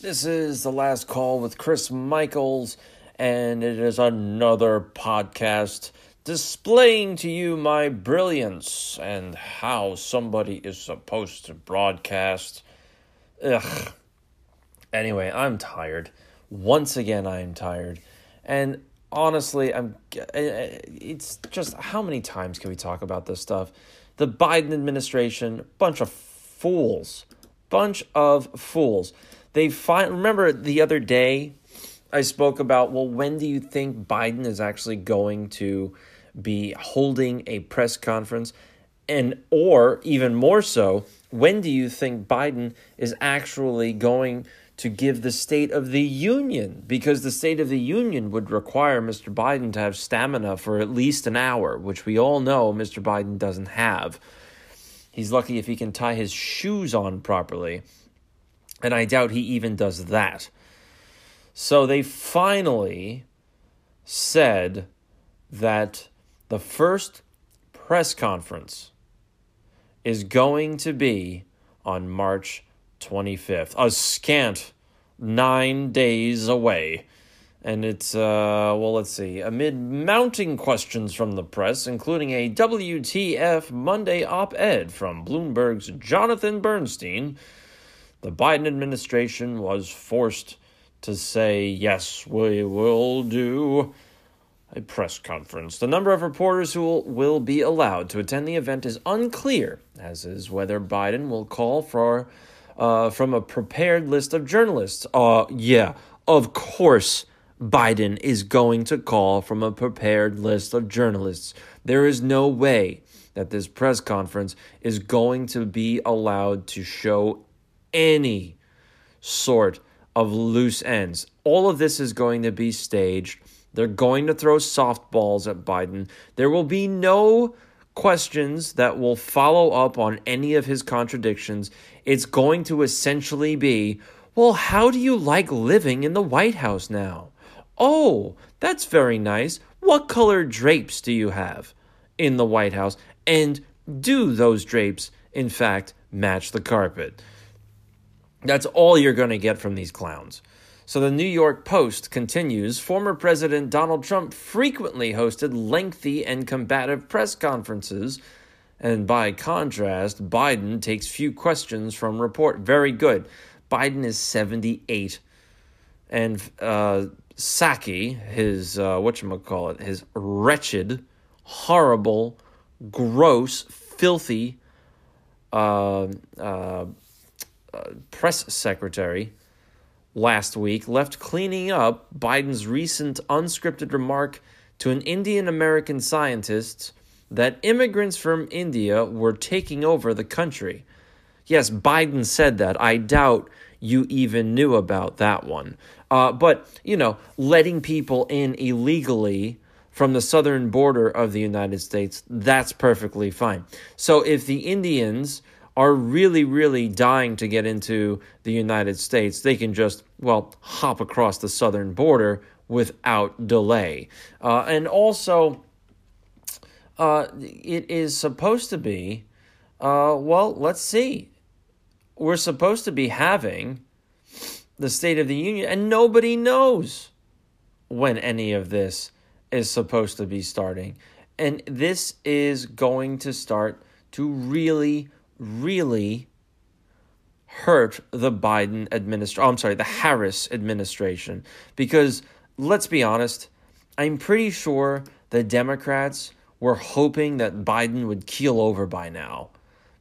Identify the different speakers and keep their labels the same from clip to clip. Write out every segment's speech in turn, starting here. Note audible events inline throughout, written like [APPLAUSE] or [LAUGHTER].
Speaker 1: This is the last call with Chris Michaels, and it is another podcast displaying to you my brilliance and how somebody is supposed to broadcast. Ugh. Anyway, I'm tired. Once again, I am tired. And honestly, I'm it's just how many times can we talk about this stuff? The Biden administration, bunch of fools. Bunch of fools they find remember the other day I spoke about well when do you think Biden is actually going to be holding a press conference and or even more so when do you think Biden is actually going to give the state of the union because the state of the union would require Mr. Biden to have stamina for at least an hour which we all know Mr. Biden doesn't have he's lucky if he can tie his shoes on properly and I doubt he even does that. So they finally said that the first press conference is going to be on March 25th, a scant nine days away. And it's, uh, well, let's see, amid mounting questions from the press, including a WTF Monday op ed from Bloomberg's Jonathan Bernstein the Biden administration was forced to say, yes, we will do a press conference. The number of reporters who will be allowed to attend the event is unclear, as is whether Biden will call for uh, from a prepared list of journalists. Uh, yeah, of course. Biden is going to call from a prepared list of journalists. There is no way that this press conference is going to be allowed to show any sort of loose ends. All of this is going to be staged. They're going to throw softballs at Biden. There will be no questions that will follow up on any of his contradictions. It's going to essentially be, well, how do you like living in the White House now? Oh, that's very nice. What color drapes do you have in the White House? And do those drapes, in fact, match the carpet? That's all you're going to get from these clowns. So the New York Post continues former President Donald Trump frequently hosted lengthy and combative press conferences. And by contrast, Biden takes few questions from report. Very good. Biden is 78. And uh, Psaki, his, uh, whatchamacallit, his wretched, horrible, gross, filthy, uh, uh, uh, press secretary last week left cleaning up Biden's recent unscripted remark to an Indian American scientist that immigrants from India were taking over the country. Yes, Biden said that. I doubt you even knew about that one. Uh, but, you know, letting people in illegally from the southern border of the United States, that's perfectly fine. So if the Indians are really, really dying to get into the United States, they can just, well, hop across the southern border without delay. Uh, and also, uh, it is supposed to be, uh, well, let's see. We're supposed to be having the State of the Union, and nobody knows when any of this is supposed to be starting. And this is going to start to really really hurt the Biden administration. Oh, I'm sorry, the Harris administration. Because let's be honest, I'm pretty sure the Democrats were hoping that Biden would keel over by now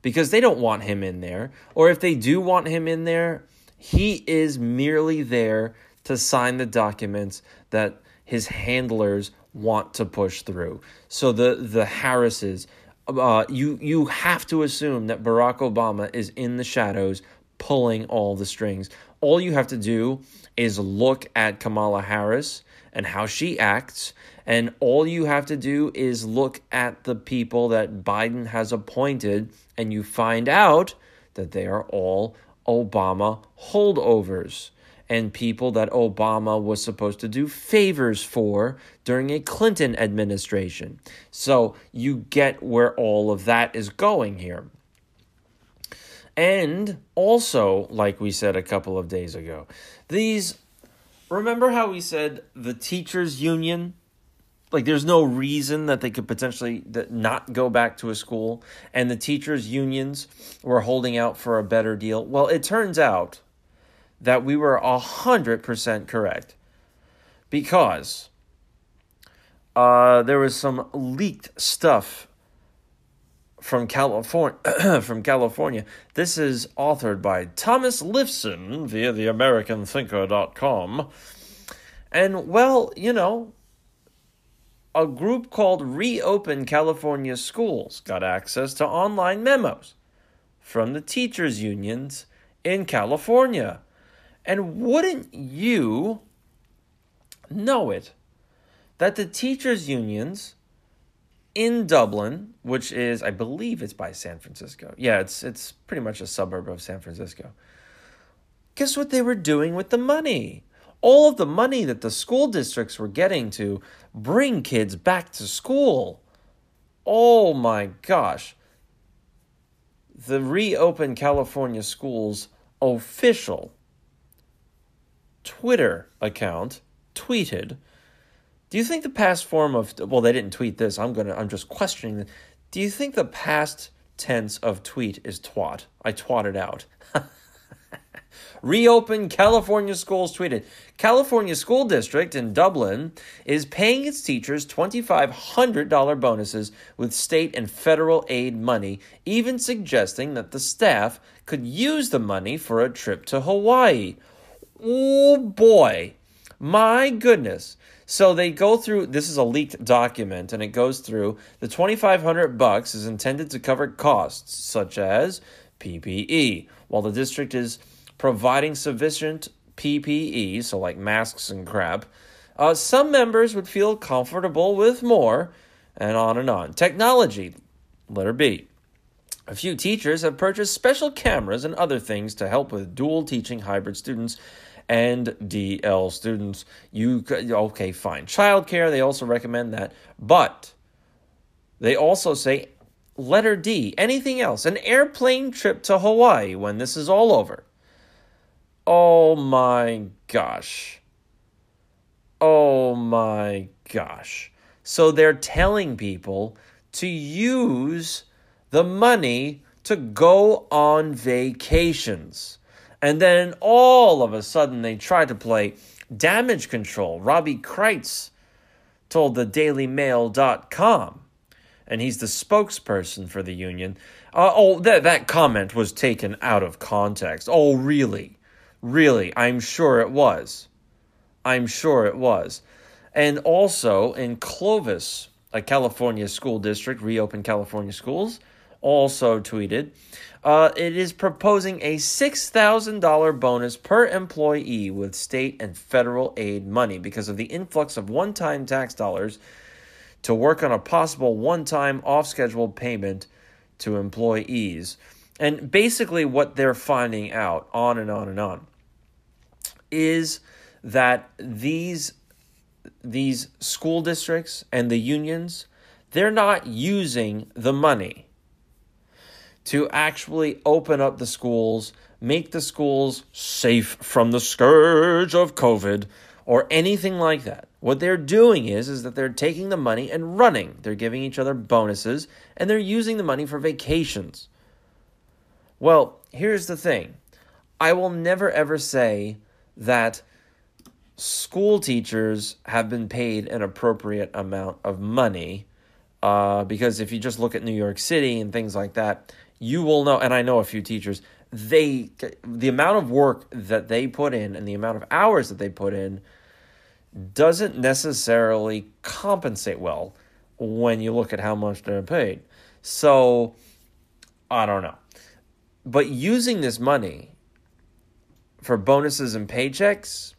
Speaker 1: because they don't want him in there. Or if they do want him in there, he is merely there to sign the documents that his handlers want to push through. So the the Harrises, uh, you you have to assume that Barack Obama is in the shadows pulling all the strings. All you have to do is look at Kamala Harris and how she acts, and all you have to do is look at the people that Biden has appointed, and you find out that they are all Obama holdovers and people that Obama was supposed to do favors for during a Clinton administration. So you get where all of that is going here. And also, like we said a couple of days ago, these remember how we said the teachers union like there's no reason that they could potentially not go back to a school and the teachers unions were holding out for a better deal well it turns out that we were 100% correct because uh, there was some leaked stuff from California. [CLEARS THROAT] from California. This is authored by Thomas Lifson via the AmericanThinker.com. And, well, you know, a group called Reopen California Schools got access to online memos from the teachers' unions in California. And wouldn't you know it that the teachers' unions in Dublin, which is I believe it's by San Francisco. Yeah, it's it's pretty much a suburb of San Francisco. Guess what they were doing with the money? all of the money that the school districts were getting to bring kids back to school. Oh my gosh. The Reopen California Schools official Twitter account tweeted do you think the past form of well they didn't tweet this. I'm gonna i'm just questioning do you think the past tense of tweet is twat? I twatted out. [LAUGHS] Reopen California Schools tweeted California School District in Dublin is paying its teachers $2,500 bonuses with state and federal aid money, even suggesting that the staff could use the money for a trip to Hawaii. Oh boy, my goodness. So they go through this is a leaked document and it goes through the 2500 bucks is intended to cover costs such as PPE while the district is providing sufficient PPE, so like masks and crap, uh, some members would feel comfortable with more, and on and on. Technology, letter B. A few teachers have purchased special cameras and other things to help with dual teaching hybrid students and DL students. You okay, fine. Childcare, they also recommend that, but they also say letter D, anything else, an airplane trip to Hawaii when this is all over. Oh my gosh. Oh my gosh. So they're telling people to use the money to go on vacations. And then all of a sudden they try to play damage control. Robbie Kreitz told the dailymail.com, and he's the spokesperson for the union. Uh, oh, that, that comment was taken out of context. Oh, really? Really, I'm sure it was. I'm sure it was. And also in Clovis, a California school district, reopened California schools, also tweeted uh, it is proposing a $6,000 bonus per employee with state and federal aid money because of the influx of one time tax dollars to work on a possible one time off schedule payment to employees. And basically, what they're finding out, on and on and on, is that these these school districts and the unions they're not using the money to actually open up the schools, make the schools safe from the scourge of COVID or anything like that. What they're doing is is that they're taking the money and running. They're giving each other bonuses and they're using the money for vacations. Well, here's the thing. I will never ever say that school teachers have been paid an appropriate amount of money. Uh, because if you just look at New York City and things like that, you will know, and I know a few teachers, they the amount of work that they put in and the amount of hours that they put in doesn't necessarily compensate well when you look at how much they're paid. So I don't know. But using this money for bonuses and paychecks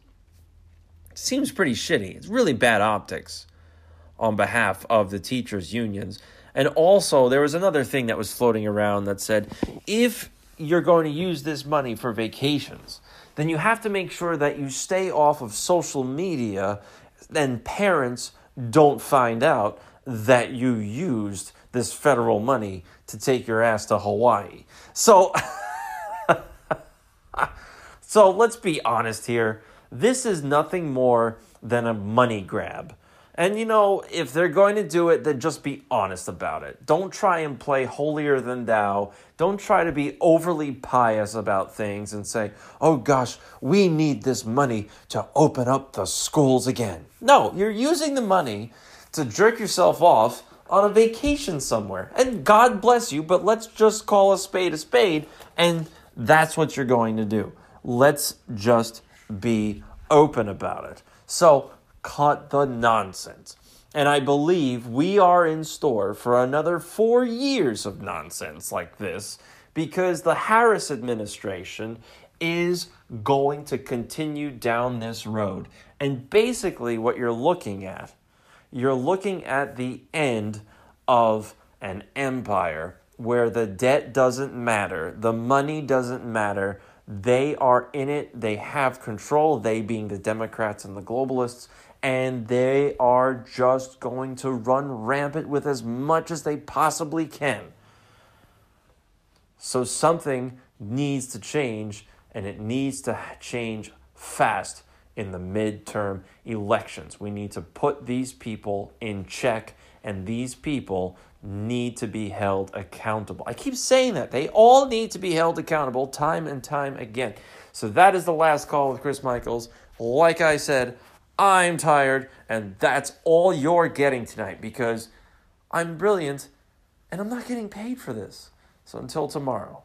Speaker 1: seems pretty shitty. It's really bad optics on behalf of the teachers' unions. And also, there was another thing that was floating around that said if you're going to use this money for vacations, then you have to make sure that you stay off of social media and parents don't find out that you used this federal money to take your ass to Hawaii. So. [LAUGHS] so let's be honest here. This is nothing more than a money grab. And you know, if they're going to do it, then just be honest about it. Don't try and play holier than thou. Don't try to be overly pious about things and say, oh gosh, we need this money to open up the schools again. No, you're using the money to jerk yourself off on a vacation somewhere. And God bless you, but let's just call a spade a spade, and that's what you're going to do. Let's just be open about it. So, cut the nonsense. And I believe we are in store for another four years of nonsense like this because the Harris administration is going to continue down this road. And basically, what you're looking at, you're looking at the end of an empire where the debt doesn't matter, the money doesn't matter. They are in it, they have control, they being the Democrats and the globalists, and they are just going to run rampant with as much as they possibly can. So something needs to change, and it needs to change fast in the midterm elections. We need to put these people in check, and these people need to be held accountable. I keep saying that. They all need to be held accountable time and time again. So that is the last call with Chris Michaels. Like I said, I'm tired, and that's all you're getting tonight because I'm brilliant and I'm not getting paid for this. So until tomorrow.